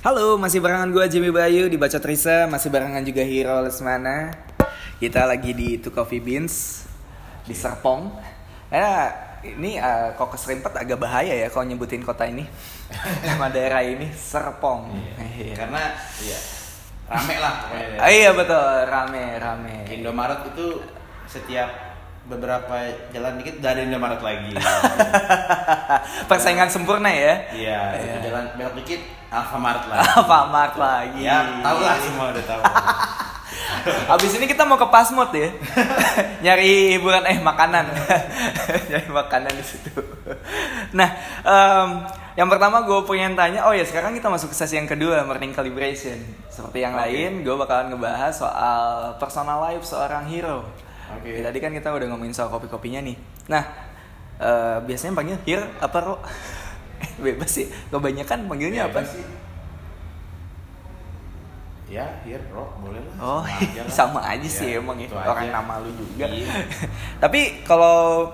Halo, masih barengan gue Jimmy Bayu di Baca Trisa, masih barengan juga Hero Lesmana. Kita lagi di Two Coffee Beans di Serpong. Ya, ini uh, kok keserimpet agak bahaya ya kalau nyebutin kota ini. Nama daerah ini Serpong. Iya. Karena iya rame lah pokoknya. Ah, iya betul, rame rame. Indomaret itu setiap beberapa jalan dikit ada Indomaret lagi. Persaingan sempurna ya. Iya, Iya. jalan belok dikit Alfamart lah. Alfamart lagi. Ya, tau lah semua udah tahu. Abis ini kita mau ke Pasmod ya, nyari hiburan eh makanan, nyari makanan di situ. Nah, em, yang pertama gue pengen tanya, oh ya sekarang kita masuk ke sesi yang kedua, morning calibration. Seperti yang Oke. lain, gue bakalan ngebahas soal personal life seorang hero. Oke. Ya, Tadi kan kita udah ngomongin soal kopi-kopinya nih. Nah, eh, biasanya panggil hero apa ro? Bebas sih. Kebanyakan panggilnya apa Bebas sih? Ya, hero boleh lah. Oh, aja lah. sama aja sih Ya, emang ya orang aja. nama lu juga. Iya. Tapi kalau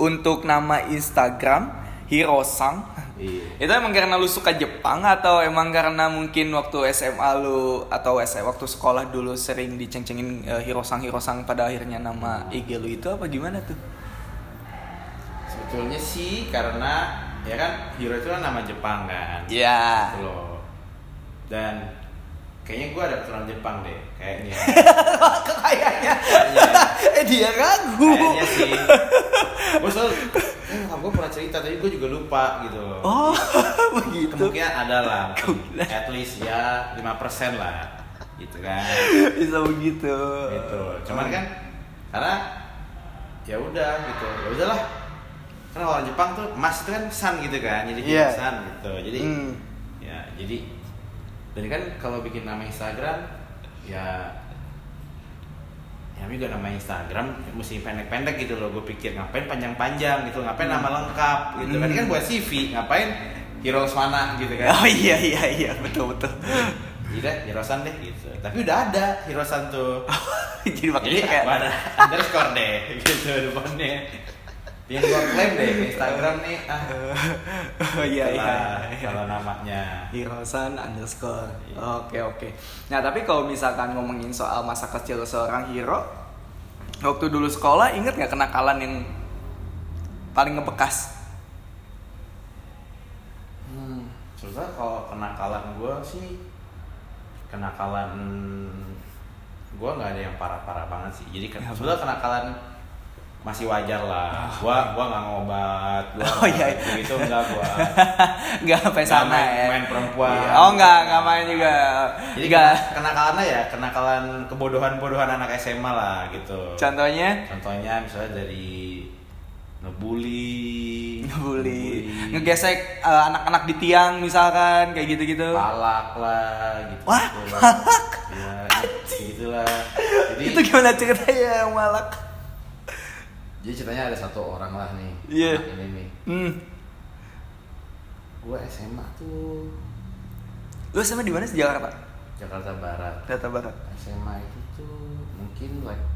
untuk nama Instagram Hiro Sang Iya. itu emang karena lu suka Jepang atau emang karena mungkin waktu SMA lu atau SMA waktu sekolah dulu sering diceng-cengin eh, Hiro Sang Hiro Sang pada akhirnya nama IG lu itu apa gimana tuh? Sebetulnya sih karena ya kan hero itu kan nama Jepang kan. Ya. Gitu loh. Dan kayaknya gue ada keturunan Jepang deh, kayaknya. Kayaknya. Kayaknya. eh dia ragu. Kayaknya sih. Gue selalu, eh gue pernah cerita tapi gue juga lupa gitu. Oh, begitu. Kemungkinan ada lah, at least ya 5% lah, gitu kan. Bisa begitu. Gitu. Cuman kan karena ya udah gitu, ya udahlah. Karena orang Jepang tuh emas itu kan san gitu kan, jadi Iya. san gitu. Jadi Hmm. ya jadi dan kan kalau bikin nama Instagram ya ya juga nama Instagram mesti pendek-pendek gitu loh gue pikir ngapain panjang-panjang gitu ngapain nama lengkap gitu kan Hmm. kan buat CV ngapain Hero Mana gitu kan Oh iya iya iya betul betul. deh Hirosan deh gitu tapi udah ada Hirosan tuh Jadi makanya jadi kayak ada underscore deh gitu depannya yang gue klaim deh Instagram nih ah Oh iya iya. iya. kalau namanya Hirosan underscore. Iya. Oke oke. Nah tapi kalau misalkan ngomongin soal masa kecil seorang hero, waktu dulu sekolah inget nggak kenakalan yang paling ngebekas? Hmm, sebenarnya kalau kenakalan gue sih kenakalan gue nggak ada yang parah-parah banget sih. Jadi Ya, sebenarnya kenakalan masih wajar lah. Gua gua nggak ngobat, gua Oh, iya, iya. itu enggak gua. Nggak sampai sana main- ya. main perempuan. Iya. Oh nggak nggak main juga. Jadi Nggak. kena- kenakalannya ya kenakalan kebodohan-bodohan anak SMA lah gitu. Contohnya Contohnya misalnya dari ngebully, ngebully, ngegesek eh, anak-anak di tiang misalkan kayak gitu-gitu. palak lah gitu. Wah, palak. Ya, gitulah. Jadi Itu gimana ceritanya yang malak? Jadi ceritanya ada satu orang lah nih. Iya. anak Ini nih. Hmm. Gue SMA tuh Lu sama di mana sih Jakarta? Jakarta Barat. Jakarta Barat. SMA itu tuh mungkin like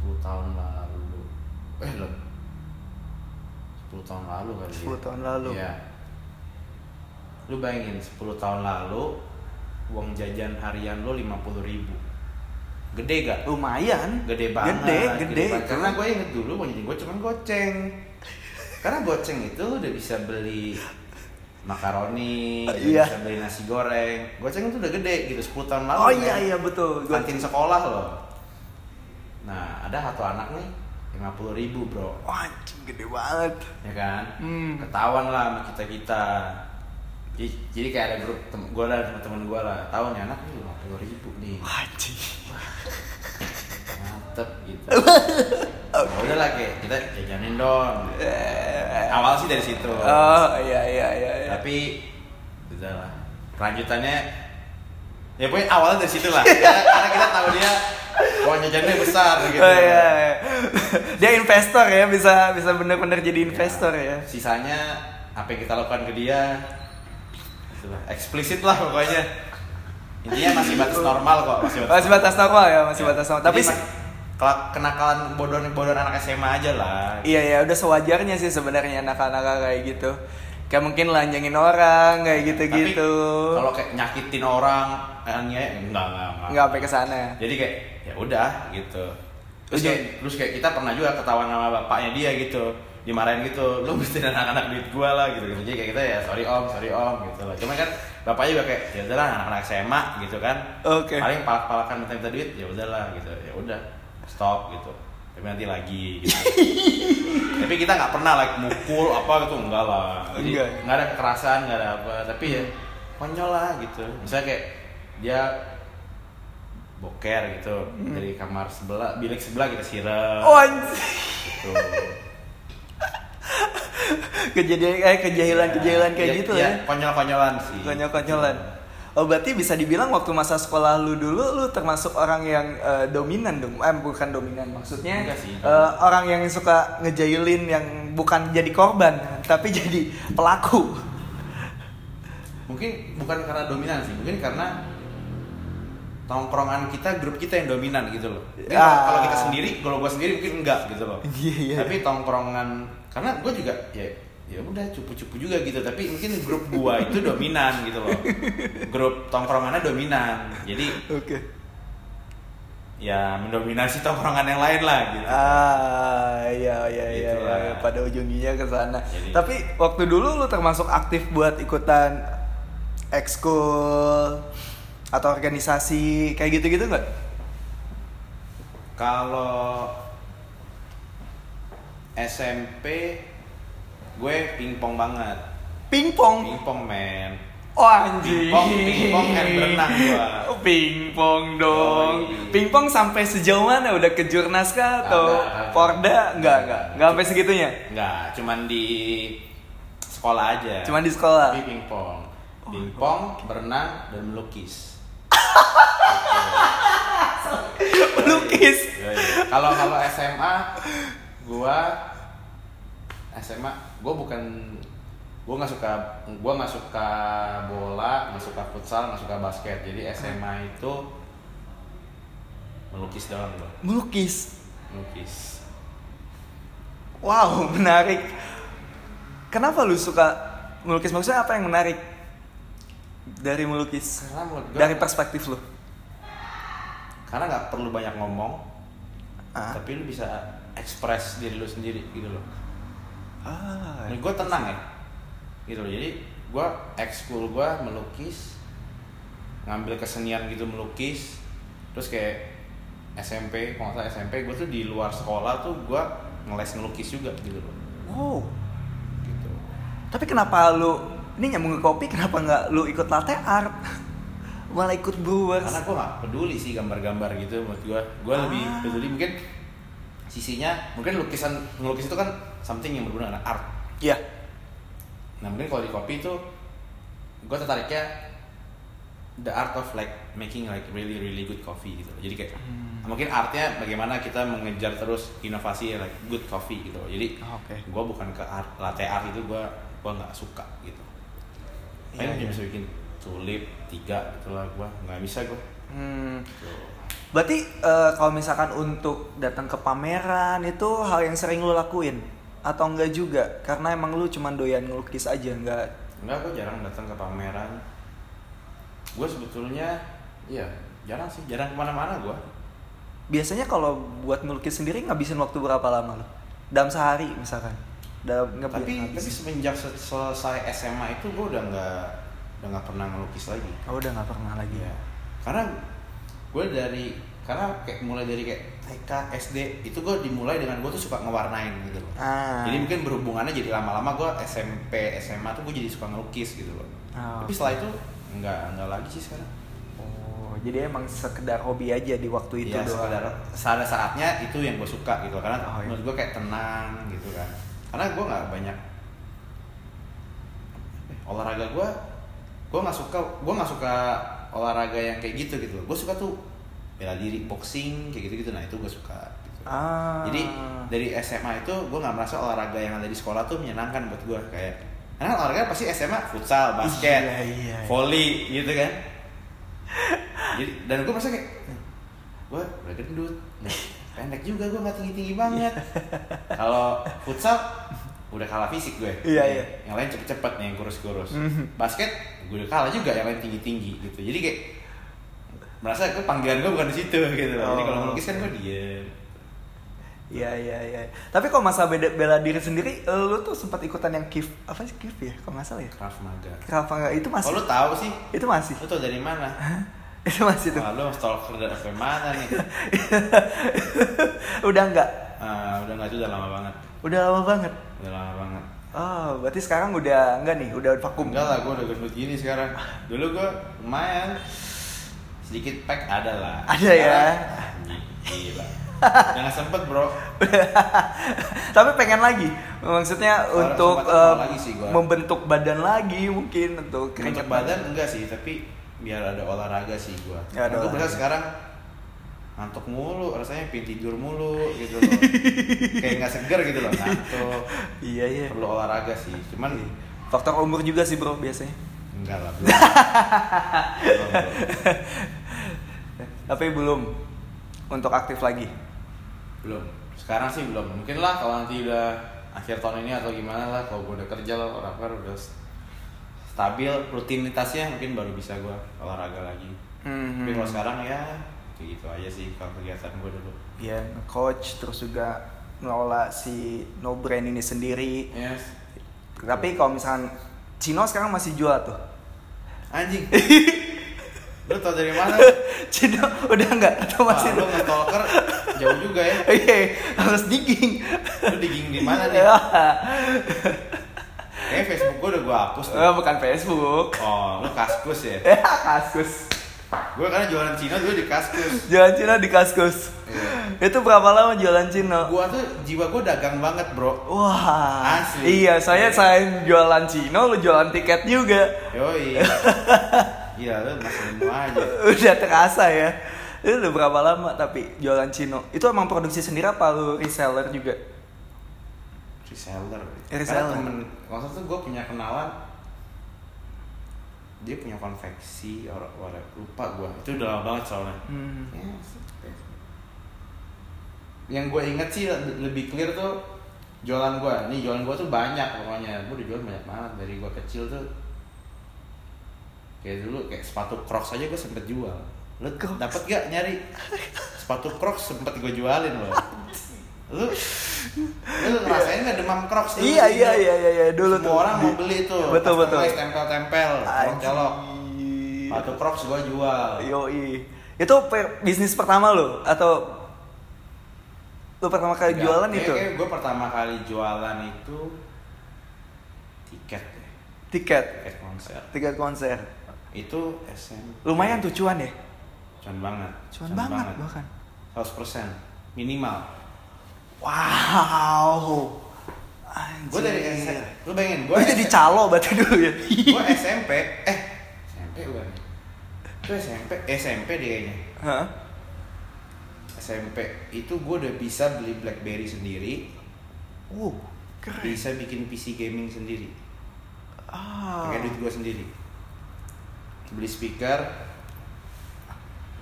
10 tahun lalu. Eh, lo 10 tahun lalu kali ya. 10 tahun lalu. Iya. Lu bayangin 10 tahun lalu uang jajan harian lo 50 ribu. Gede gak? Lumayan. gede banget Gede, gede. banget. karena gue inget dulu mau jadi gue cuman goceng karena goceng itu lu udah bisa beli makaroni udah Iya. bisa beli nasi goreng goceng itu udah gede gitu 10 tahun lalu Oh men. iya iya betul. Kantin sekolah loh nah ada satu anak nih 50 ribu bro Wah, anjing gede banget. ya kan Hmm. ketahuan lah sama kita kita jadi, jadi kayak ada grup tem gue lah sama temen gue lah tahu nih anak nih 50 ribu nih Wah, Anjing. mantep gitu Ya udah lah kayak kita jajanin dong Eh, awal sih dari situ Oh iya iya iya. iya. tapi udah lah kelanjutannya ya pokoknya awalnya dari situ lah karena, kita tahu dia uang jajannya besar gitu Oh, iya, iya. Dia investor ya, bisa bisa benar-benar jadi investor ya. sisanya apa yang kita lakukan ke dia itulah eksplisit lah pokoknya. Intinya masih batas normal kok masih batas, Masih batas normal ya, masih Ya. batas normal. Tapi kenakalan bodohan bodohan anak SMA aja lah. Iya ya udah sewajarnya sih sebenarnya anak-anak kayak gitu. kayak mungkin lanjangin orang kayak Tapi gitu-gitu. kalau kayak nyakitin orang kayaknya enggak enggak enggak. Nggak sampai ke sana. Jadi kayak ya udah gitu. Terus kayak, terus kayak kita pernah juga ketahuan sama bapaknya dia gitu dimarahin gitu lu mesti anak-anak duit gua lah gitu. Gitu jadi kayak kita ya sorry om sorry om gitu lah cuma kan bapaknya juga kayak ya udahlah anak-anak SMA gitu kan. Oke. paling palak-palakan minta-minta duit ya udahlah gitu. Ya udah stop gitu. Tapi nanti lagi gitu. Tapi kita nggak pernah like mukul apa gitu enggak lah. Jadi Enggak. nggak ada kekerasan nggak ada apa. Tapi ya konyol lah gitu. Misalnya kayak dia boker gitu dari kamar sebelah bilik sebelah kita siram. Oh anjir. gitu kejadian kayak kejahilan kejahilan kayak Iya, gitu iya, ya? konyol-konyolan sih. Konyol-konyolan. Oh berarti bisa dibilang waktu masa sekolah lu dulu lu termasuk orang yang eh, dominan dong? Eh bukan dominan maksudnya sih. eh, orang yang suka ngejailin yang bukan jadi korban tapi jadi pelaku. Mungkin bukan karena dominan sih mungkin karena tongkrongan kita grup kita yang dominan gitu loh. Mungkin kalau- Ah. kalau kita sendiri kalau gua sendiri mungkin enggak gitu loh. Iya, iya. tapi tongkrongan karena gue juga ya ya udah cupu-cupu juga gitu. Tapi mungkin grup gua itu dominan gitu loh. Grup tongkrongannya dominan. Jadi oke. Ya mendominasi tongkrongan yang lain lah gitu. Ah iya iya iya, Itulah. iya. pada ujungnya ke sana. Tapi waktu dulu lu termasuk aktif buat ikutan ekskul atau organisasi kayak gitu-gitu nggak? Kalau SMP gue pingpong banget. pingpong Pingpong men. Oh anjing. Pingpong, pingpong and berenang gua. Oh, pingpong dong. Yoi. Pingpong sampai sejauh mana? Udah ke Jurnas kah atau. Porda? Enggak, enggak. Enggak sampai segitunya. Enggak, cuman di sekolah aja. Cuman di sekolah. Tapi pingpong. Pingpong, berenang dan melukis. Lukis. Yoi. Kalau kalau SMA gua SMA gua bukan gua nggak suka gua nggak suka bola nggak suka futsal nggak suka basket jadi SMA itu melukis doang gua Melukis. melukis Wow, menarik. Kenapa lu suka melukis? Maksudnya apa yang menarik dari melukis? karena menurut gua Dari perspektif lu. karena nggak perlu banyak ngomong Ah. tapi lu bisa ekspres diri lu sendiri gitu loh Ah. Gue tenang ya gitu loh jadi gue ekskul gue melukis ngambil kesenian gitu melukis terus kayak SMP kalau nggak salah SMP gue tuh di luar sekolah tuh gue ngeles ngelukis juga gitu loh Wow. gitu Tapi kenapa lu ini nyambung ke kopi kenapa nggak lu ikut latte art? Malah ikut brewers. karena gue nggak peduli sih gambar-gambar gitu menurut gue gue lebih Ah. peduli mungkin sisinya mungkin lukisan ngelukis itu kan something yang berhubungan dengan art Iya. Nah mungkin kalau di kopi itu gue tertariknya the art of like making like really really good coffee gitu. Jadi kayak Hmm. mungkin artnya bagaimana kita mengejar terus inovasi like good coffee gitu. Jadi Ah, Oke. gue bukan ke art latte art itu gue gue nggak suka gitu. Iya, Paling iya. bisa bikin tulip tiga gitu lah gue nggak bisa gue. Hmm. Gitu. Berarti eh, kalau misalkan untuk datang ke pameran itu hal yang sering lu lakuin atau enggak juga? Karena emang lu cuma doyan ngelukis aja, enggak Enggak gue jarang datang ke pameran. Gue sebetulnya iya jarang sih jarang ke mana-mana gue. biasanya kalau buat ngelukis sendiri ngabisin waktu berapa lama lu? Dalam sehari misalkan. Dalam tapi tapi semenjak se- selesai SMA itu gue udah nggak udah nggak pernah melukis lagi Oh, udah nggak pernah lagi ya karena gue dari karena kayak mulai dari kayak TK SD itu gue dimulai dengan gue tuh suka ngewarnain gitu loh Ah. jadi mungkin berhubungannya jadi lama-lama gue SMP SMA tuh gue jadi suka ngelukis gitu loh Oh. tapi setelah itu nggak nggak lagi sih sekarang Oh, jadi emang sekedar hobi aja di waktu itu ya doang. sekedar pada saatnya itu yang gue suka gitu karena Oh, iya. menurut gue kayak tenang gitu kan karena gue nggak banyak olahraga gue gue nggak suka gue nggak suka olahraga yang kayak gitu gitu gue suka tuh bela diri boxing kayak gitu gitu nah itu gue suka gitu. Ah. jadi dari SMA itu gue nggak merasa olahraga yang ada di sekolah tuh menyenangkan buat gue kayak karena olahraga pasti SMA futsal basket Iya, iya. volley gitu kan jadi dan gue merasa kayak gue udah gendut pendek juga gue nggak tinggi tinggi banget kalau futsal udah kalah fisik gue Iya, iya. yang lain cepet-cepet nih yang kurus-kurus Mhm. basket gue udah kalah juga yang lain tinggi-tinggi gitu jadi kayak merasa gue panggilan gue bukan di situ gitu loh jadi Oh. kalau melukis kan gue diem Iya iya iya. Tapi kalau masa beda bela diri sendiri, eh, lu tuh sempat ikutan yang kif apa sih kif ya? Kalau nggak salah ya. Krav Maga Kenapa nggak? Itu masih. oh lu tahu sih Itu masih. lu tau dari mana itu masih tuh. Wah, lu stalker dari mana nih udah nggak? Ah, udah nggak itu udah lama banget Udah lama banget. Udah lama banget Oh, berarti sekarang udah enggak nih? Udah vakum. enggak lah gue udah gendut gini sekarang dulu gue lumayan sedikit pack ada lah Ada ya? Sekarang, gila Jangan sempet bro Tapi pengen lagi. Maksudnya Kalau untuk eh, lagi sih gua. membentuk badan lagi mungkin untuk keringat badan enggak sih, tapi biar ada olahraga sih gua. Ya, ada olahraga. sekarang ngantuk mulu, rasanya pengen tidur mulu gitu loh. Kayak nggak seger gitu loh, ngantuk. Iya iya. Perlu olahraga sih, cuman Faktor umur juga sih bro biasanya. enggak lah belum. Tapi belum untuk aktif lagi. Belum. Sekarang sih belum. Mungkin lah kalau nanti udah akhir tahun ini atau gimana lah, kalau gua udah kerja lah, whatever, udah stabil rutinitasnya mungkin baru bisa gua olahraga lagi. Hmm. Tapi kalau sekarang ya kayak gitu aja sih kalau kegiatan gue dulu. ya coach terus juga ngelola si no brand ini sendiri Yes. tapi kalau misalkan Cino sekarang masih jual tuh Anjing. lu tau dari mana? Cino udah nggak atau Wah, masih lu nge-stalker jauh juga ya. Iya, harus digging. Lu digging di mana nih? Ya. Kayaknya Facebook gue udah gue hapus tuh. Eh, bukan Facebook. Oh, lu kaskus ya? Ya, kaskus. Gue karena jualan Cina dulu di kaskus. Jualan Cino di kaskus. Iya. Itu berapa lama jualan Cino? Gua tuh jiwa gue dagang banget bro. Wah, Asli. iya saya saya jualan Cino, lu jualan tiket juga. Yoi. Iya, lu masih aja. Udah terasa ya. Itu udah berapa lama tapi jualan Cino? Itu emang produksi sendiri apa lu reseller juga? Reseller. Reseller. Karena temen, maksud tuh gue punya kenalan dia punya konveksi orang orang lupa gue itu udah lama banget soalnya. Hmm. Ya, yang gue inget sih le- lebih clear tuh jualan gue nih jualan gue tuh banyak pokoknya. Gue udah jual banyak banget. Dari gue kecil tuh kayak dulu kayak sepatu crocs aja gue sempet jual. Crocs. dapet gak nyari? Sepatu crocs sempet gue jualin loh lu lu ngerasain gak demam crocs dulu Iya sih? iya iya iya iya dulu Semua tuh. orang mau beli tuh Betul betul. Tempel-tempel colok-colok Anjir. sepatu crocs gue jual Yoi. Itu bisnis pertama lo atau lu pertama kali jualan itu? gue pertama kali jualan itu tiket deh Tiket, tiket konser tiket konser. itu SMP Lumayan tuh cuan ya? cuan banget Cuan banget bahkan. 100% minimal Wow. Anjir. gue dari SMP lu bayangin gue jadi calo berarti dulu ya. gue SMP eh SMP bukan itu SMP SMP deh kayaknya Hah? SMP itu gue udah bisa beli BlackBerry sendiri Wow, keren. bisa bikin PC gaming sendiri Ah. pakai duit gue sendiri beli speaker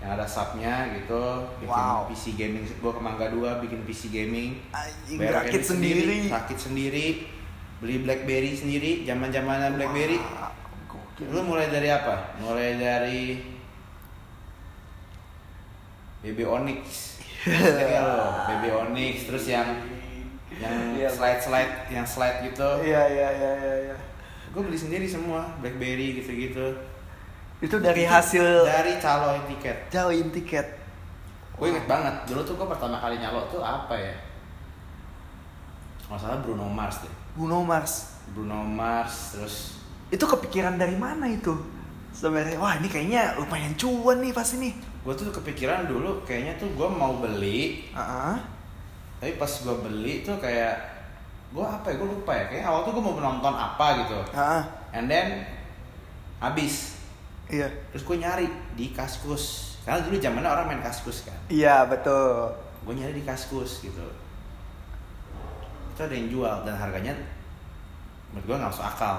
yang ada subnya gitu bikin Wow. PC gaming gue ke Mangga 2 bikin PC gaming Anjing rakit edit sendiri. rakit sendiri beli BlackBerry sendiri zaman zamanan BlackBerry gokil. lu mulai dari apa mulai dari BB Onyx lo, BB Onyx terus yang yang Iya. slide slide yang slide gitu Iya iya iya iya iya. gue beli sendiri semua BlackBerry gitu-gitu Itu dari hasil dari calo tiket jauhin tiket. gue inget banget dulu tuh gue pertama kali nyalo tuh apa ya masalah Bruno Mars deh Bruno Mars. Bruno Mars terus Itu kepikiran dari mana itu? Sebenarnya wah ini kayaknya lumayan cuan nih pas ini. gue tuh kepikiran dulu kayaknya tuh gue mau beli Ah. tapi pas gue beli tuh kayak gue apa ya gue lupa ya kayak awal tuh gue mau nonton apa gitu Ah. and then habis Iya. terus gue nyari di kaskus karena dulu zamannya orang main kaskus kan Iya betul. gue nyari di kaskus gitu itu ada yang jual dan harganya menurut gue nggak masuk akal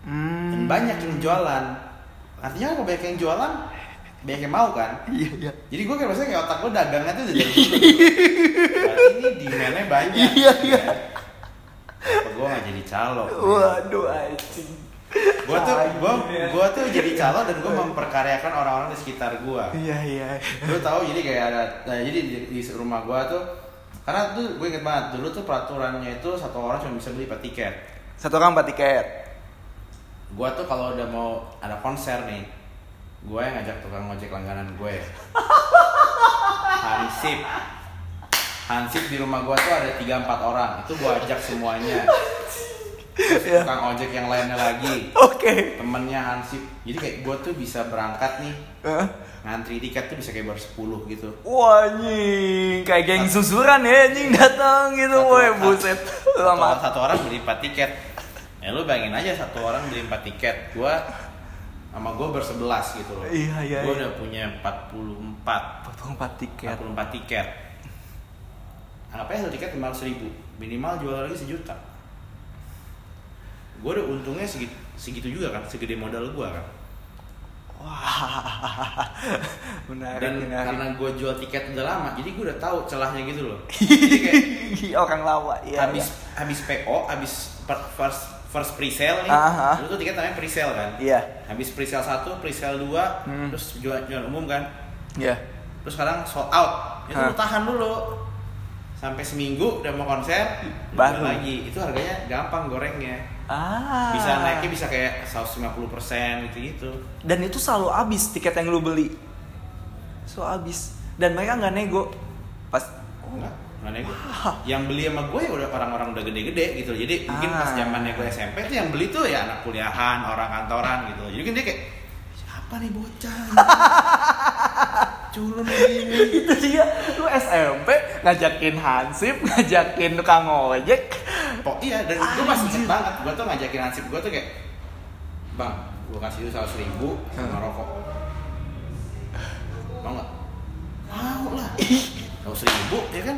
Hmm. dan banyak yang jualan artinya kalau banyak yang jualan banyak yang mau kan Iya iya. jadi gue kayak rasanya kayak otak gue dagangnya tuh dulu berarti ini demandnya banyak Iya, iya. apa gue nggak jadi calo Waduh anjing. Gue tuh gue Iya. gue tuh jadi calo dan gue memperkaryakan orang-orang di sekitar gue Iya iya. lu tahu jadi kayak ada nah, jadi di, di rumah gua tuh karena tuh gue inget banget dulu tuh peraturannya itu satu orang cuma bisa beli empat tiket Satu orang empat tiket. gua tuh kalau udah mau ada konser nih gue yang ngajak tukang ojek langganan gue Hansip Hansip di rumah gua tuh ada tiga empat orang itu gua ajak semuanya Iya. tukang ojek yang lainnya lagi Oke. temennya Hansip jadi kayak gua tuh bisa berangkat nih Hah? ngantri tiket tuh bisa kayak baru 10 gitu Wah anjing, kayak geng susuran ya anjing datang gitu, Satu- woi satu- buset. satu, Lama. satu orang beli 4 tiket ya lu bayangin aja satu orang beli 4 tiket gua sama gua bersebelas gitu loh Iya, iya, gua iya. udah punya 44 Potong empat tiket. 44 tiket anggapnya satu tiket 500 ribu minimal jual lagi sejuta gua udah untungnya segitu, segitu juga kan segede modal gua kan Wah, menarik, dan menarik. karena gua jual tiket udah lama jadi gua udah tahu celahnya gitu loh jadi kayak orang lama, iya. habis habis PO, habis first first pre-sale nih. Aha. Dulu tuh tiket namanya pre-sale kan. Iya. Habis pre-sale 1, pre-sale 2, Hmm. terus jual jual umum kan. Iya. Terus sekarang sold out. Itu Hah. lu tahan dulu. Sampai seminggu udah mau konser, Baru. lagi. Itu harganya gampang gorengnya. Ah. Bisa naiknya bisa kayak 150% gitu-gitu. Dan itu selalu habis tiket yang lu beli. Selalu habis. Dan mereka nggak nego. Pas Oh, enggak, enggak nego. Yang beli sama gue ya udah orang-orang udah gede-gede gitu. Jadi mungkin pas Ah. zamannya gue SMP tuh yang beli tuh ya anak kuliahan, orang kantoran gitu. Jadi kan dia kayak siapa nih bocah? Culun ini. itu dia lu SMP ngajakin Hansip, ngajakin tukang ojek. Pok iya dan gue masih inget banget. Gue tuh ngajakin Hansip gue tuh kayak bang, gue kasih lu seratus ribu sama rokok. Mau nggak? Mau lah. Seratus ribu ya kan?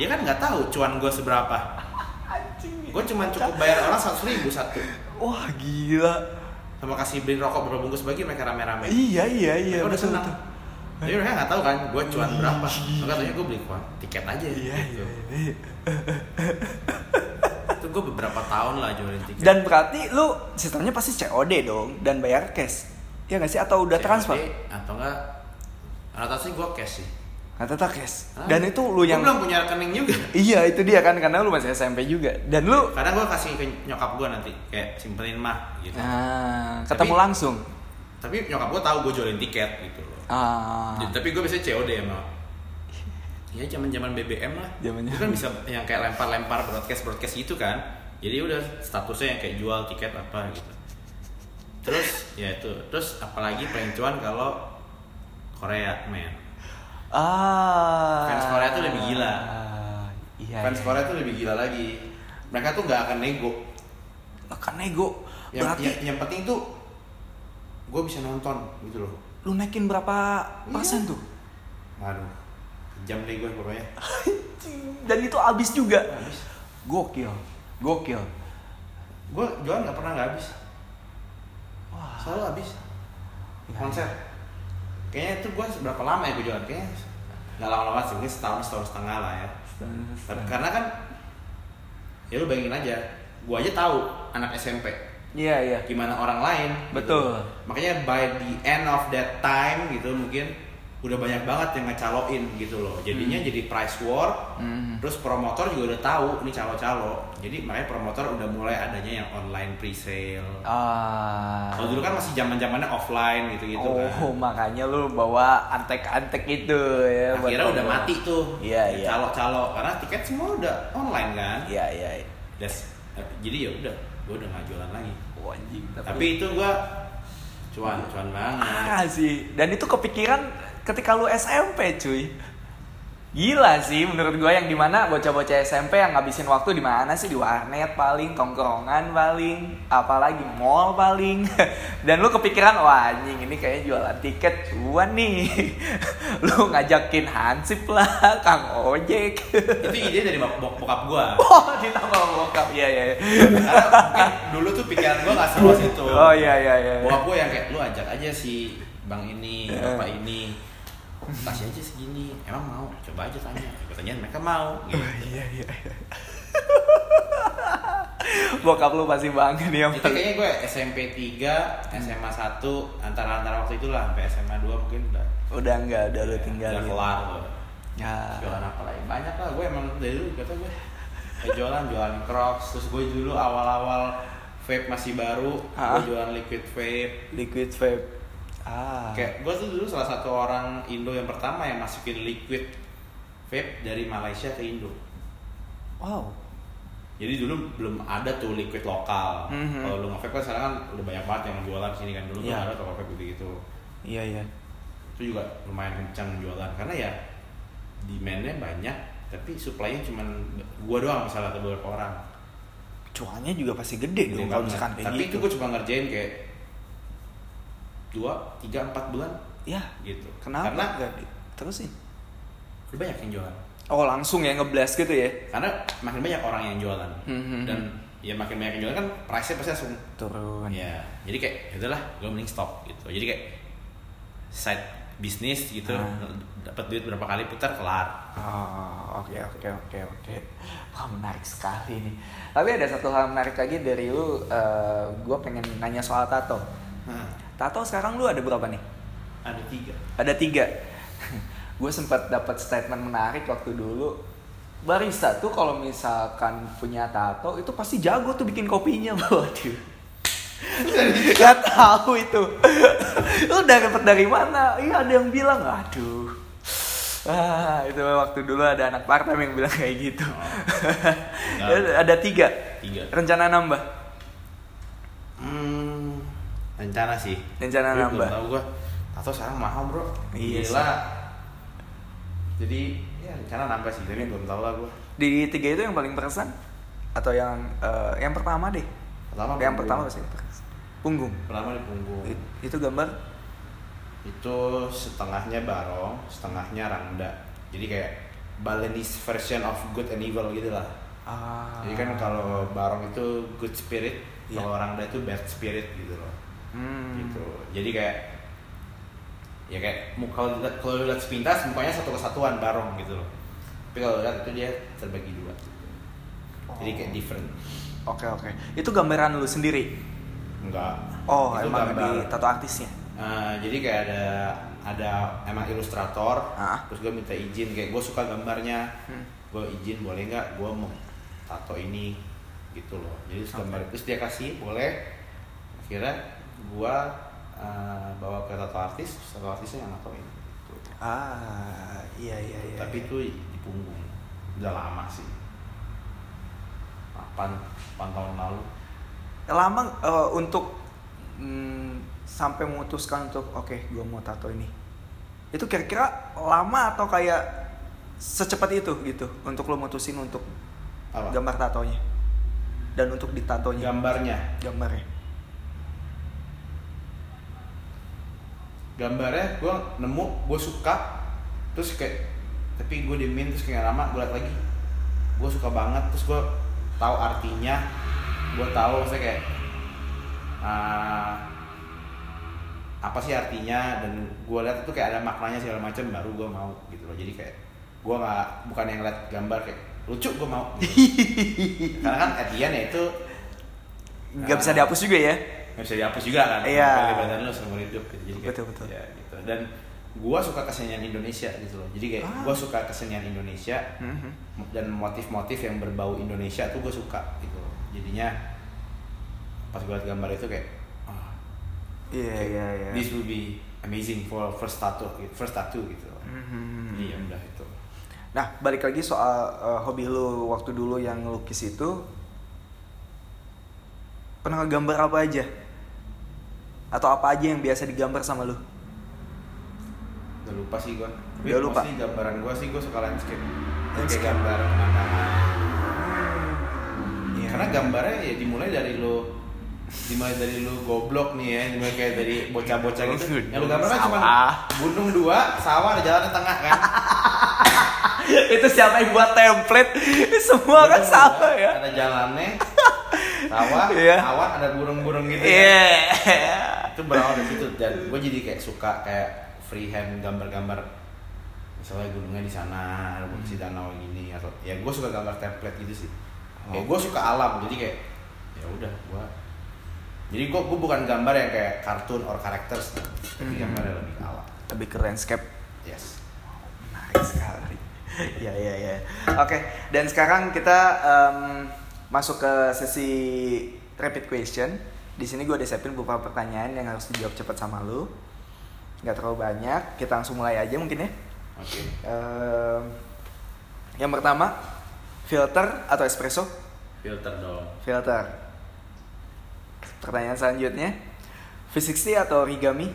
Dia kan nggak tahu cuan gue seberapa. Gue cuma cukup bayar orang seratus ribu satu. Wah, gila. sama kasih beli rokok berapa bungkus bagi mereka rame-rame. Iya, iya, iya. Mereka udah betul, senang. betul. Jadi mereka nggak tahu kan, gue cuan berapa. Maka katanya gue beli kuan tiket aja. Iya, gitu. iya, iya. Itu gue beberapa tahun lah jualin tiket. Dan berarti lu sistemnya pasti COD dong dan bayar cash. Ya nggak sih atau udah COD transfer? Atau enggak? Rata sih gue cash sih. Kata cash. Ah, Dan itu lu yang belum punya rekening juga. Iya, itu dia kan karena lu masih SMP juga. Dan lu Kadang gue kasih ke nyokap gue nanti kayak simpenin mah gitu. ah, ketemu Tapi- langsung. Tapi nyokap gue tahu gue jualin tiket gitu loh. Ah. Jadi- Tapi gue biasanya COD emang. Ya zaman zaman BBM lah. Zaman-zaman. Itu kan bisa yang kayak lempar-lempar broadcast broadcast gitu kan. Jadi udah statusnya yang kayak jual tiket apa gitu. Terus ya itu. Terus apalagi paling cuan kalau Korea men. Ah. Fans Korea tuh lebih gila. Iya. Fans iya. Korea tuh lebih gila lagi. Mereka tuh nggak akan nego. Akan nego. Yang, Berarti yang, yang penting tuh gue bisa nonton gitu loh. lu naikin berapa persen Iya. tuh? Waduh, jam deh gue pokoknya. Dan itu habis juga. Habis. Gokil. Gokil. Gue jualan nggak pernah nggak habis. Wah. Selalu habis. Iya, Konser. Kayaknya itu gue berapa lama ya gue jualan? Kayaknya nggak lama-lama sih, mungkin setahun setahun setengah lah ya. Tapi karena kan ya lu bayangin aja, gue aja tahu anak SMP Iya, iya. gimana orang lain. gitu. Betul. Makanya by the end of that time gitu mungkin udah banyak banget yang ngecaloin gitu loh. Jadinya Hmm. jadi price war. Hmm. Terus promotor juga udah tahu nih calo-calo. Jadi makanya promotor udah mulai adanya yang online pre-sale. Ah. Kalau dulu kan masih zaman-zamannya offline gitu-gitu oh, kan. makanya lu bawa antek-antek itu ya. Akhirnya udah promo. mati tuh. Iya, iya. Calo-calo karena tiket semua udah online kan. Iya, iya. iya. Das- jadi ya udah, gue udah nggak jualan lagi. Oh, anjing, Tapi itu gua cuan, cuan banget. Ah sih, dan itu kepikiran ketika lu SMP cuy. Gila sih menurut gua yang di mana bocah-bocah SMP yang ngabisin waktu di mana sih di warnet paling, tongkrongan paling, apalagi mall paling. Dan lu kepikiran wah anjing ini kayaknya jualan tiket cuan nih. lu ngajakin Hansip lah, Kang Ojek. itu ide dari bok bok- bokap gua. oh, ditambah bokap. Iya iya. iya. Karena mungkin dulu tuh pikiran gua nggak seluas itu. Oh iya iya iya. Bokap gua yang kayak lu ajak aja si bang ini, Iya. bapak ini. Kasih aja segini, emang mau? Coba aja tanya. Katanya mereka mau. Gitu. Iya iya. iya. Bokap lu pasti bangga nih yang itu kayaknya gue SMP 3 SMA 1 antara antara waktu itulah sampai SMA 2 mungkin udah udah enggak udah lu tinggal udah kelar tuh Ya. jualan apa lagi banyak lah gue emang dari dulu kata gue jualan jualan crocs terus gue dulu awal-awal vape masih baru Hah? gue jualan liquid vape Liquid vape. Ah. kayak gue tuh dulu salah satu orang Indo yang pertama yang masukin liquid vape dari Malaysia ke Indo Wow. jadi dulu belum ada tuh liquid lokal Mhm. kalau lu nge-vape kan sekarang kan udah banyak banget yang jualan sini kan dulu Iya. tuh ada toko vape gitu Iya iya. itu juga lumayan kencang jualan karena ya demandnya banyak tapi supply-nya cuman gua doang misalnya atau beberapa orang Cuannya juga pasti gede Gede dong kalau misalkan kayak tapi gitu. itu gua cuma ngerjain kayak dua tiga empat bulan Ya. gitu Kenapa? karena di- terusin. udah banyak yang jualan Oh langsung ya ngeblast gitu ya? karena makin banyak orang yang jualan Mhm. dan ya makin banyak yang jualan kan price-nya pasti langsung Turun. ya jadi kayak ya udahlah gue mending stop gitu jadi kayak side bisnis gitu Ah. dapat duit berapa kali putar kelar Oh, oke oke oke oke. Wah menarik sekali nih. Tapi ada satu hal menarik lagi dari lu. gue pengen nanya soal tato. Tato sekarang lu ada berapa nih? ada tiga Ada tiga. gue sempat dapat statement menarik waktu dulu. Barista tuh kalau misalkan punya tato itu pasti jago tuh bikin kopinya, waduh. Gak tahu itu. Lu udah dapat dari mana? Iya ada yang bilang, aduh. Ah, itu waktu dulu ada anak part yang bilang kayak gitu. Enggak. ada tiga. Tiga. Rencana nambah. Rencana sih. Rencana Tapi nambah. Tahu gua. Atau sekarang mahal bro. Iya Gila. Jadi ya rencana nambah sih, tapi belum tahu lah gua. Di tiga itu yang paling berkesan atau yang eh, yang pertama deh? Pertama yang punggung. pertama pasti berkesan. Punggung. Pertama di punggung. It- itu gambar Itu setengahnya barong, setengahnya rangda. Jadi kayak Balinese version of good and evil gitu lah. ah. Jadi kan kalau barong itu good spirit, Iya. kalau rangda itu bad spirit gitu loh. Hmm. gitu jadi kayak ya kayak mu- kalau lihat sepintas mukanya satu kesatuan barong gitu loh tapi kalau lihat itu dia terbagi dua jadi kayak different Oke oke. Itu gambaran lu sendiri. enggak Oh, Itu emang gambar. di tato artisnya. Eh, jadi kayak ada ada emang ilustrator Ah. terus gue minta izin kayak gue suka gambarnya Hmm. gue izin boleh nggak gue mau tato ini gitu loh jadi gambar terus dia kasih boleh akhirnya gue eh, bawa ke tato artis tato artisnya yang natoin gitu. Ah, iya iya iya. tapi itu di punggung udah lama sih 8, 8 tahun lalu lama eh, untuk mm, sampai memutuskan untuk oke gue mau tato ini. Itu kira-kira lama atau kayak secepat itu gitu untuk lo mutusin untuk apa gambar tatonya dan untuk ditatonya gambarnya gambarnya. Gambarnya gue nemu gue suka terus kayak tapi gue diemin terus kayak lama gue liat lagi gue suka banget terus gue tahu artinya gue tahu maksudnya kayak ah, apa sih artinya dan gue lihat itu kayak ada maknanya segala macam baru gue mau gitu loh jadi kayak gue nggak bukan yang liat gambar kayak lucu gue mau gitu. karena kan at ya itu nggak bisa Ah. dihapus juga ya nggak bisa dihapus juga kan Iya. kebebasan lo seumur hidup gitu jadi kayak, Betul, betul. ya gitu dan gua suka kesenian Indonesia gitu loh jadi kayak Ah. gua suka kesenian Indonesia Mhm. dan motif-motif yang berbau Indonesia tuh gue suka gitu loh. jadinya pas gue liat gambar itu kayak ah, iya iya iya this will be amazing for first tattoo gitu, first tattoo gitu loh. Mhm. jadi ya udah itu Nah, balik lagi soal eh, hobi lu waktu dulu yang lukis itu pernah ngegambar apa aja? Atau apa aja yang biasa digambar sama lu? udah lupa sih gue Udah lupa? sih gambaran gue sih gue suka landscape Landscape. kayak gambar pemandangan Iya. Karena gambarnya ya dimulai dari lo dimulai dari lu goblok nih ya, dimulai kayak dari bocah-bocah gitu. Yang lu gambar kan cuma gunung dua, sawah ada jalan di tengah kan. itu siapa yang buat template? Semua kan sama ya. Ada jalannya, sawah, Iya. awan, ada burung-burung gitu. kan. Itu berawal dari situ dan gue jadi kayak suka kayak freehand gambar-gambar misalnya gunungnya di sana, ada si danau gini atau ya gue suka gambar template gitu sih. Kayak gue suka alam, jadi kayak ya udah gua jadi gua gua bukan gambar yang kayak kartun or characters tapi Hmm. gambar yang lebih ke alam Lebih ke landscape. yes Menarik sekali. ya ya ya. Oke, dan sekarang kita em, masuk ke sesi rapid question. Di sini gue udah siapin beberapa pertanyaan yang harus dijawab cepat sama lu. Gak terlalu banyak. Kita langsung mulai aja mungkin ya. oke Em, yang pertama, filter atau espresso? filter dong Filter. Pertanyaan selanjutnya, V60 atau origami?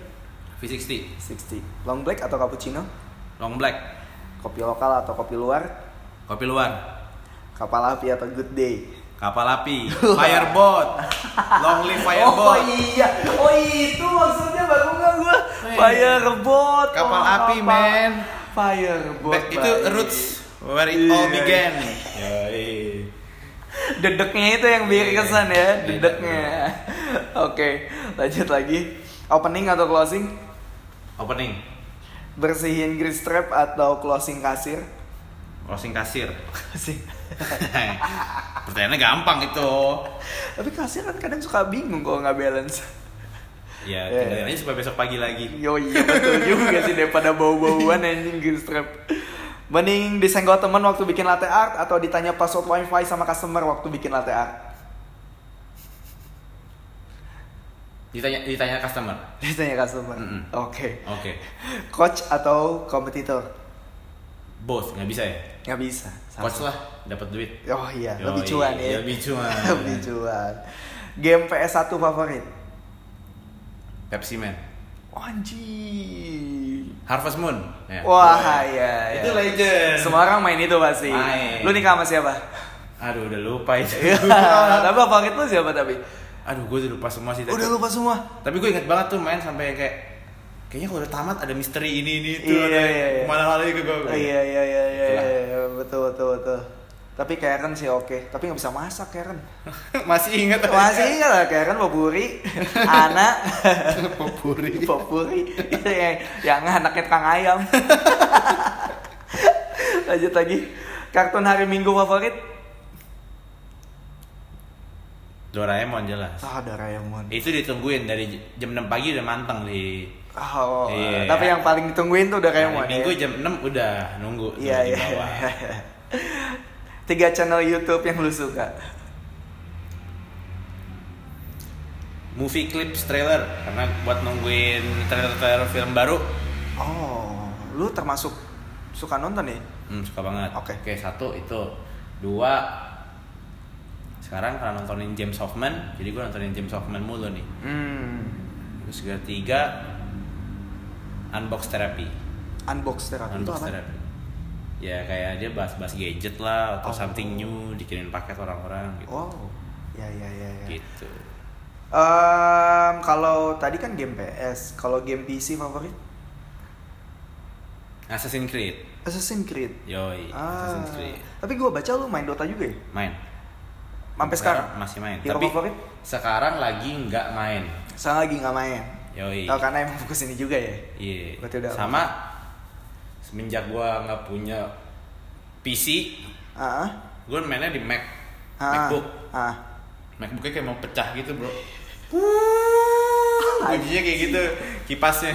V60 60. Long black atau cappuccino? long black Kopi lokal atau kopi luar? kopi luar Kapal api atau good day? Kapal api fireboat long live fireboat Oh iya, oh itu maksudnya baru nggak gua. Hey. Fireboat. Kapal oh, api, kapal- man. Fireboat. Back- itu roots where it all Iya. began Dedeknya itu yang bikin Iya, kesan ya, iya. dedeknya. Oke, lanjut lagi. Opening atau closing? opening Bersihin grease trap atau closing kasir? closing kasir Kasir. pertanyaannya gampang itu Tapi kasir kan kadang suka bingung kalau nggak balance. ya Iya. tinggalin aja supaya besok pagi lagi Yo iya betul juga sih daripada bau-bauan anjing grease trap. Mending disenggol temen waktu bikin latte art atau ditanya password wifi sama customer waktu bikin latte art? ditanya ditanya customer Ditanya customer. Mm-mm. Oke. oke Coach atau kompetitor? Both nggak bisa ya Nggak bisa. Sama. coach lah dapat duit Oh iya, Yoi, lebih cuan ya. lebih cuan. lebih cuan. Game PS1 favorit? Pepsi Man Oh, Anjing. Harvest Moon Ya. Wah, iya, iya. itu legend Semua orang main itu pasti. Main. Lu nikah sama siapa? aduh udah lupa itu Iya, tapi favorit lu siapa tapi? aduh gue udah lupa semua sih tapi- Udah lupa semua. tapi gue inget banget tuh main sampai kayak kayaknya kalau udah tamat ada misteri ini ini itu Iya, ada iya, iya. ke mana lagi ke gue iya iya iya iya, Itulah. iya, betul betul betul. Tapi Karen sih oke, tapi nggak bisa masak Karen. masih inget Masih ingat lah Karen Popuri, Ana, popuri Popuri, itu yang, yang anaknya tukang ayam. Lanjut lagi, kartun hari Minggu favorit? Doraemon jelas Ah, Doraemon. itu ditungguin dari jam 6 pagi udah manteng di Oh, Iya. tapi yang paling ditungguin tuh Doraemon hari minggu ya. jam 6 udah nunggu Iya di iya. bawah. Tiga channel YouTube yang lu suka. movie clips trailer karena buat nungguin trailer-trailer film baru Oh, lu termasuk suka nonton ya? hmm, suka banget Oke. oke satu itu dua sekarang karena nontonin James Hoffman jadi gue nontonin James Hoffman mulu nih Hmm. terus ketiga unbox therapy Unbox therapy itu unbox apa? therapy ya kayak dia bahas-bahas gadget lah atau Oh. something new dikirim paket orang-orang gitu Wow. Ya ya ya ya. gitu Em, kalau tadi kan game PS, kalau game PC favorit Assassin's Creed Assassin's Creed. yoi Ah. Assassin's Creed Tapi gua baca lu main Dota juga ya? main Sampai sekarang? masih main Hero tapi sekarang lagi nggak main Sekarang lagi nggak main. yoi Oh, karena emang fokus ini juga ya. Iya. Udah- Sama semenjak gua nggak punya PC, Ah. gua mainnya di Mac, Ah. MacBook. Ah. MacBooknya kayak mau pecah gitu bro. Bunyinya kayak gitu, kipasnya.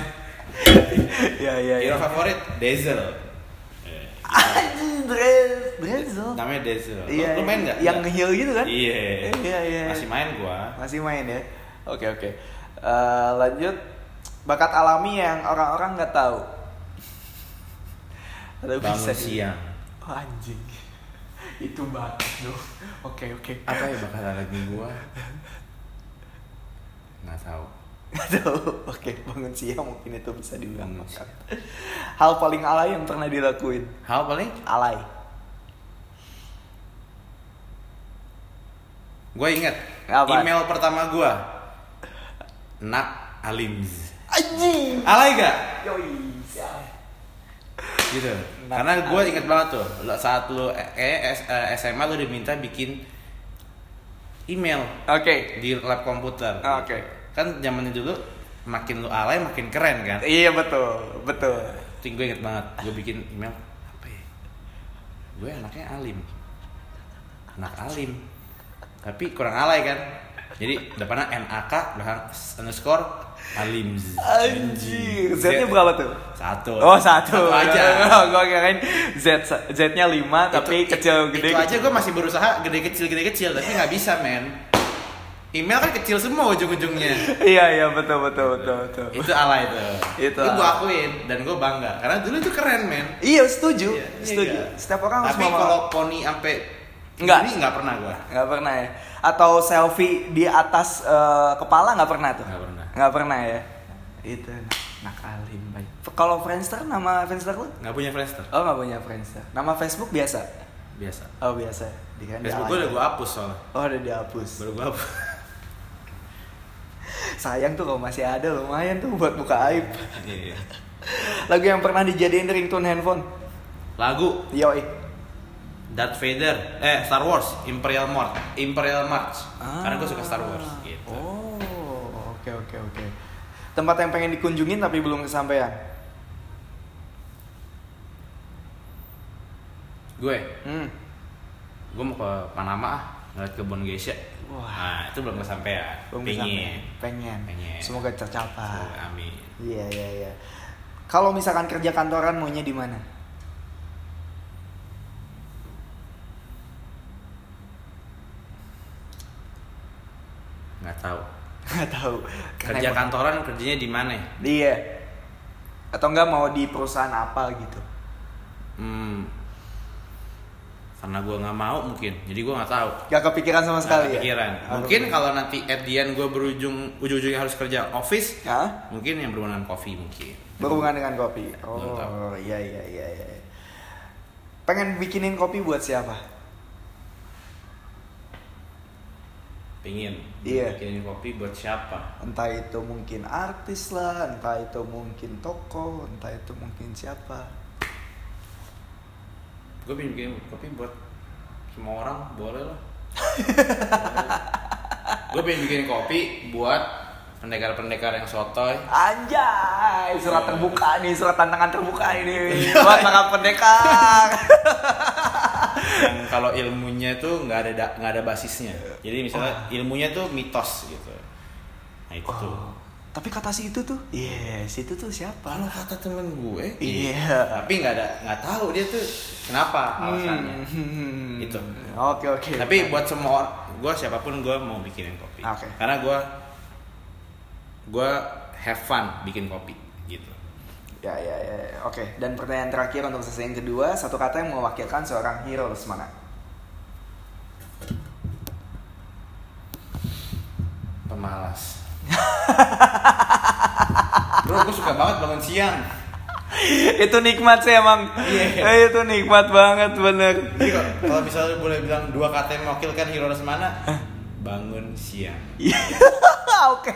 Ya ya ya. Favorit Dazzle. Anjing, Dre- Drezel. Namanya Dazzle. Lu- Iya, lu, main nggak? Yang nge-heal gitu kan? Iya. Iya, iya. Masih main gua. Masih main ya. Oke oke. Eh, lanjut bakat alami yang orang-orang nggak tahu. Bangun bisa siang. Oh, anjing. Itu bakat dong. Oke oke. Apa ya bakal lagi gua? Nggak tahu. Tahu. Oke bangun siang mungkin itu bisa dibilang Bangun bakat. Hal paling alay yang pernah dilakuin. Hal paling Alay. Gue inget Apa? email pertama gue Nak Alims Anjing. Alay gak? Yoi. Gitu Nak Karena gue inget banget tuh Saat lu eh, eh, SMA lu diminta bikin email Oke. di lab komputer Oke. Kan zamannya dulu makin lu alay makin keren kan? Iya betul betul. Ting gue inget banget Gue bikin email Apa ya? Gue anaknya Alim. Anak Alim. Tapi kurang alay kan? Jadi depannya NAK belakang underscore Alimz. Anjir, Z-nya berapa tuh? satu. Oh satu, satu aja. Gue kirain Z Z-nya lima tapi Itu- kecil gede. itu aja gue masih berusaha gede kecil gede kecil tapi nggak bisa men email kan kecil semua ujung-ujungnya Iya iya betul betul betul betul. itu alay itu Itu gue akuin dan gue bangga karena dulu itu keren men Iya setuju, Iya, iya setuju. nggak? Setiap orang tapi kalau poni sampai Nggak. ini nggak pernah gue nggak pernah ya. Atau selfie di atas eh, kepala nggak pernah tuh? Nggak pernah. Nggak pernah ya. Itu nakalin baik. Kalau Friendster nama Friendster lu? nggak punya Friendster Oh nggak punya Friendster. Nama Facebook biasa. biasa Oh biasa. Dikirain Facebook dialahin. gue udah gue hapus soalnya Oh udah dihapus. baru gue hapus Sayang tuh kalau masih ada lumayan tuh buat buka aib. Iya. Lagu yang pernah dijadiin ringtone handphone. lagu Yoi. Darth Vader eh Star Wars Imperial March Imperial March karena gue suka Star Wars gitu Oh, oke oke oke. Tempat yang pengen dikunjungin tapi belum kesampaian. gue Hmm. gue mau ke Panama ah ngeliat kebun geisha Wah. nah itu belum kesampaian Belum Pingin. kesampaian. Pengen. Pengen. Semoga tercapai. Semoga, amin Iya iya iya. Kalau misalkan kerja kantoran maunya di mana? nggak tahu Gak tahu. kerja kantoran kerjanya di mana ya? Iya. Atau enggak mau di perusahaan apa gitu? hmm, karena gue nggak mau mungkin jadi gue nggak tahu Gak kepikiran sama sekali ya? kepikiran Ah, mungkin kalau nanti at the end gue berujung ujung-ujungnya harus kerja office Hah? mungkin yang berhubungan coffee mungkin Berhubungan dengan kopi. Tahu. Oh iya iya iya iya. Pengen bikinin kopi buat siapa? pingin Iya. bikinin kopi buat siapa Entah itu mungkin artis lah, entah itu mungkin toko, entah itu mungkin siapa. Gue pengen bikin kopi buat semua orang boleh lah. Gue pengen bikin kopi buat pendekar-pendekar yang sotoy. Anjay, surat Iya. terbuka nih, surat tantangan terbuka ini. Buat para pendekar. yang kalau ilmunya tuh nggak ada da- nggak ada basisnya. Jadi misalnya ilmunya tuh mitos gitu. Nah itu tuh tapi kata si itu tuh, iya, si itu tuh siapa? kalau kata temen gue Iya. tapi nggak ada nggak tahu dia tuh kenapa alasannya Hmm. Itu. Oke oke. tapi buat semua orang gue siapa pun gue mau bikinin kopi Oke. karena gue gue have fun bikin kopi gitu Ya ya ya. ya. Oke. Dan pertanyaan terakhir untuk sesi yang kedua, satu kata yang mewakilkan seorang hero mana? pemalas bro gue suka banget bangun siang itu nikmat sih emang. Iya. Eh, itu nikmat banget bener. Kalau misalnya boleh bilang dua kata yang mewakilkan hero Lesmana bangun siang Iya. Oke,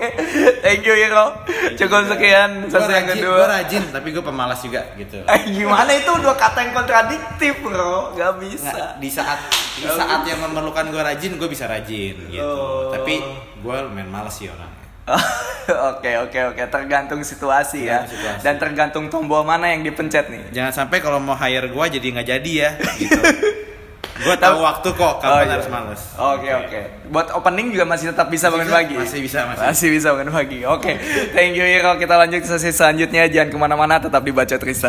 thank you Hero. Cukup sekian Gue sesi yang rajin, kedua. gue rajin tapi gue pemalas juga gitu Eh, gimana itu dua kata yang kontradiktif bro? Gak bisa. Nggak, di saat di saat yang memerlukan gue rajin gue bisa rajin gitu Oh. tapi gue main malas sih orangnya Oke oke oke tergantung situasi ya situasi. dan tergantung tombol mana yang dipencet nih. jangan sampai kalau mau hire gue jadi nggak jadi ya gitu gue tahu waktu kok kapan iya. harus males Oke oke. Buat opening juga masih tetap bisa bangun pagi. masih bisa, masih. Masih bisa bangun pagi. Oke. Thank you Hero. Kita lanjut ke sesi selanjutnya. Jangan ke mana-mana. Tetap dibaca Trisa.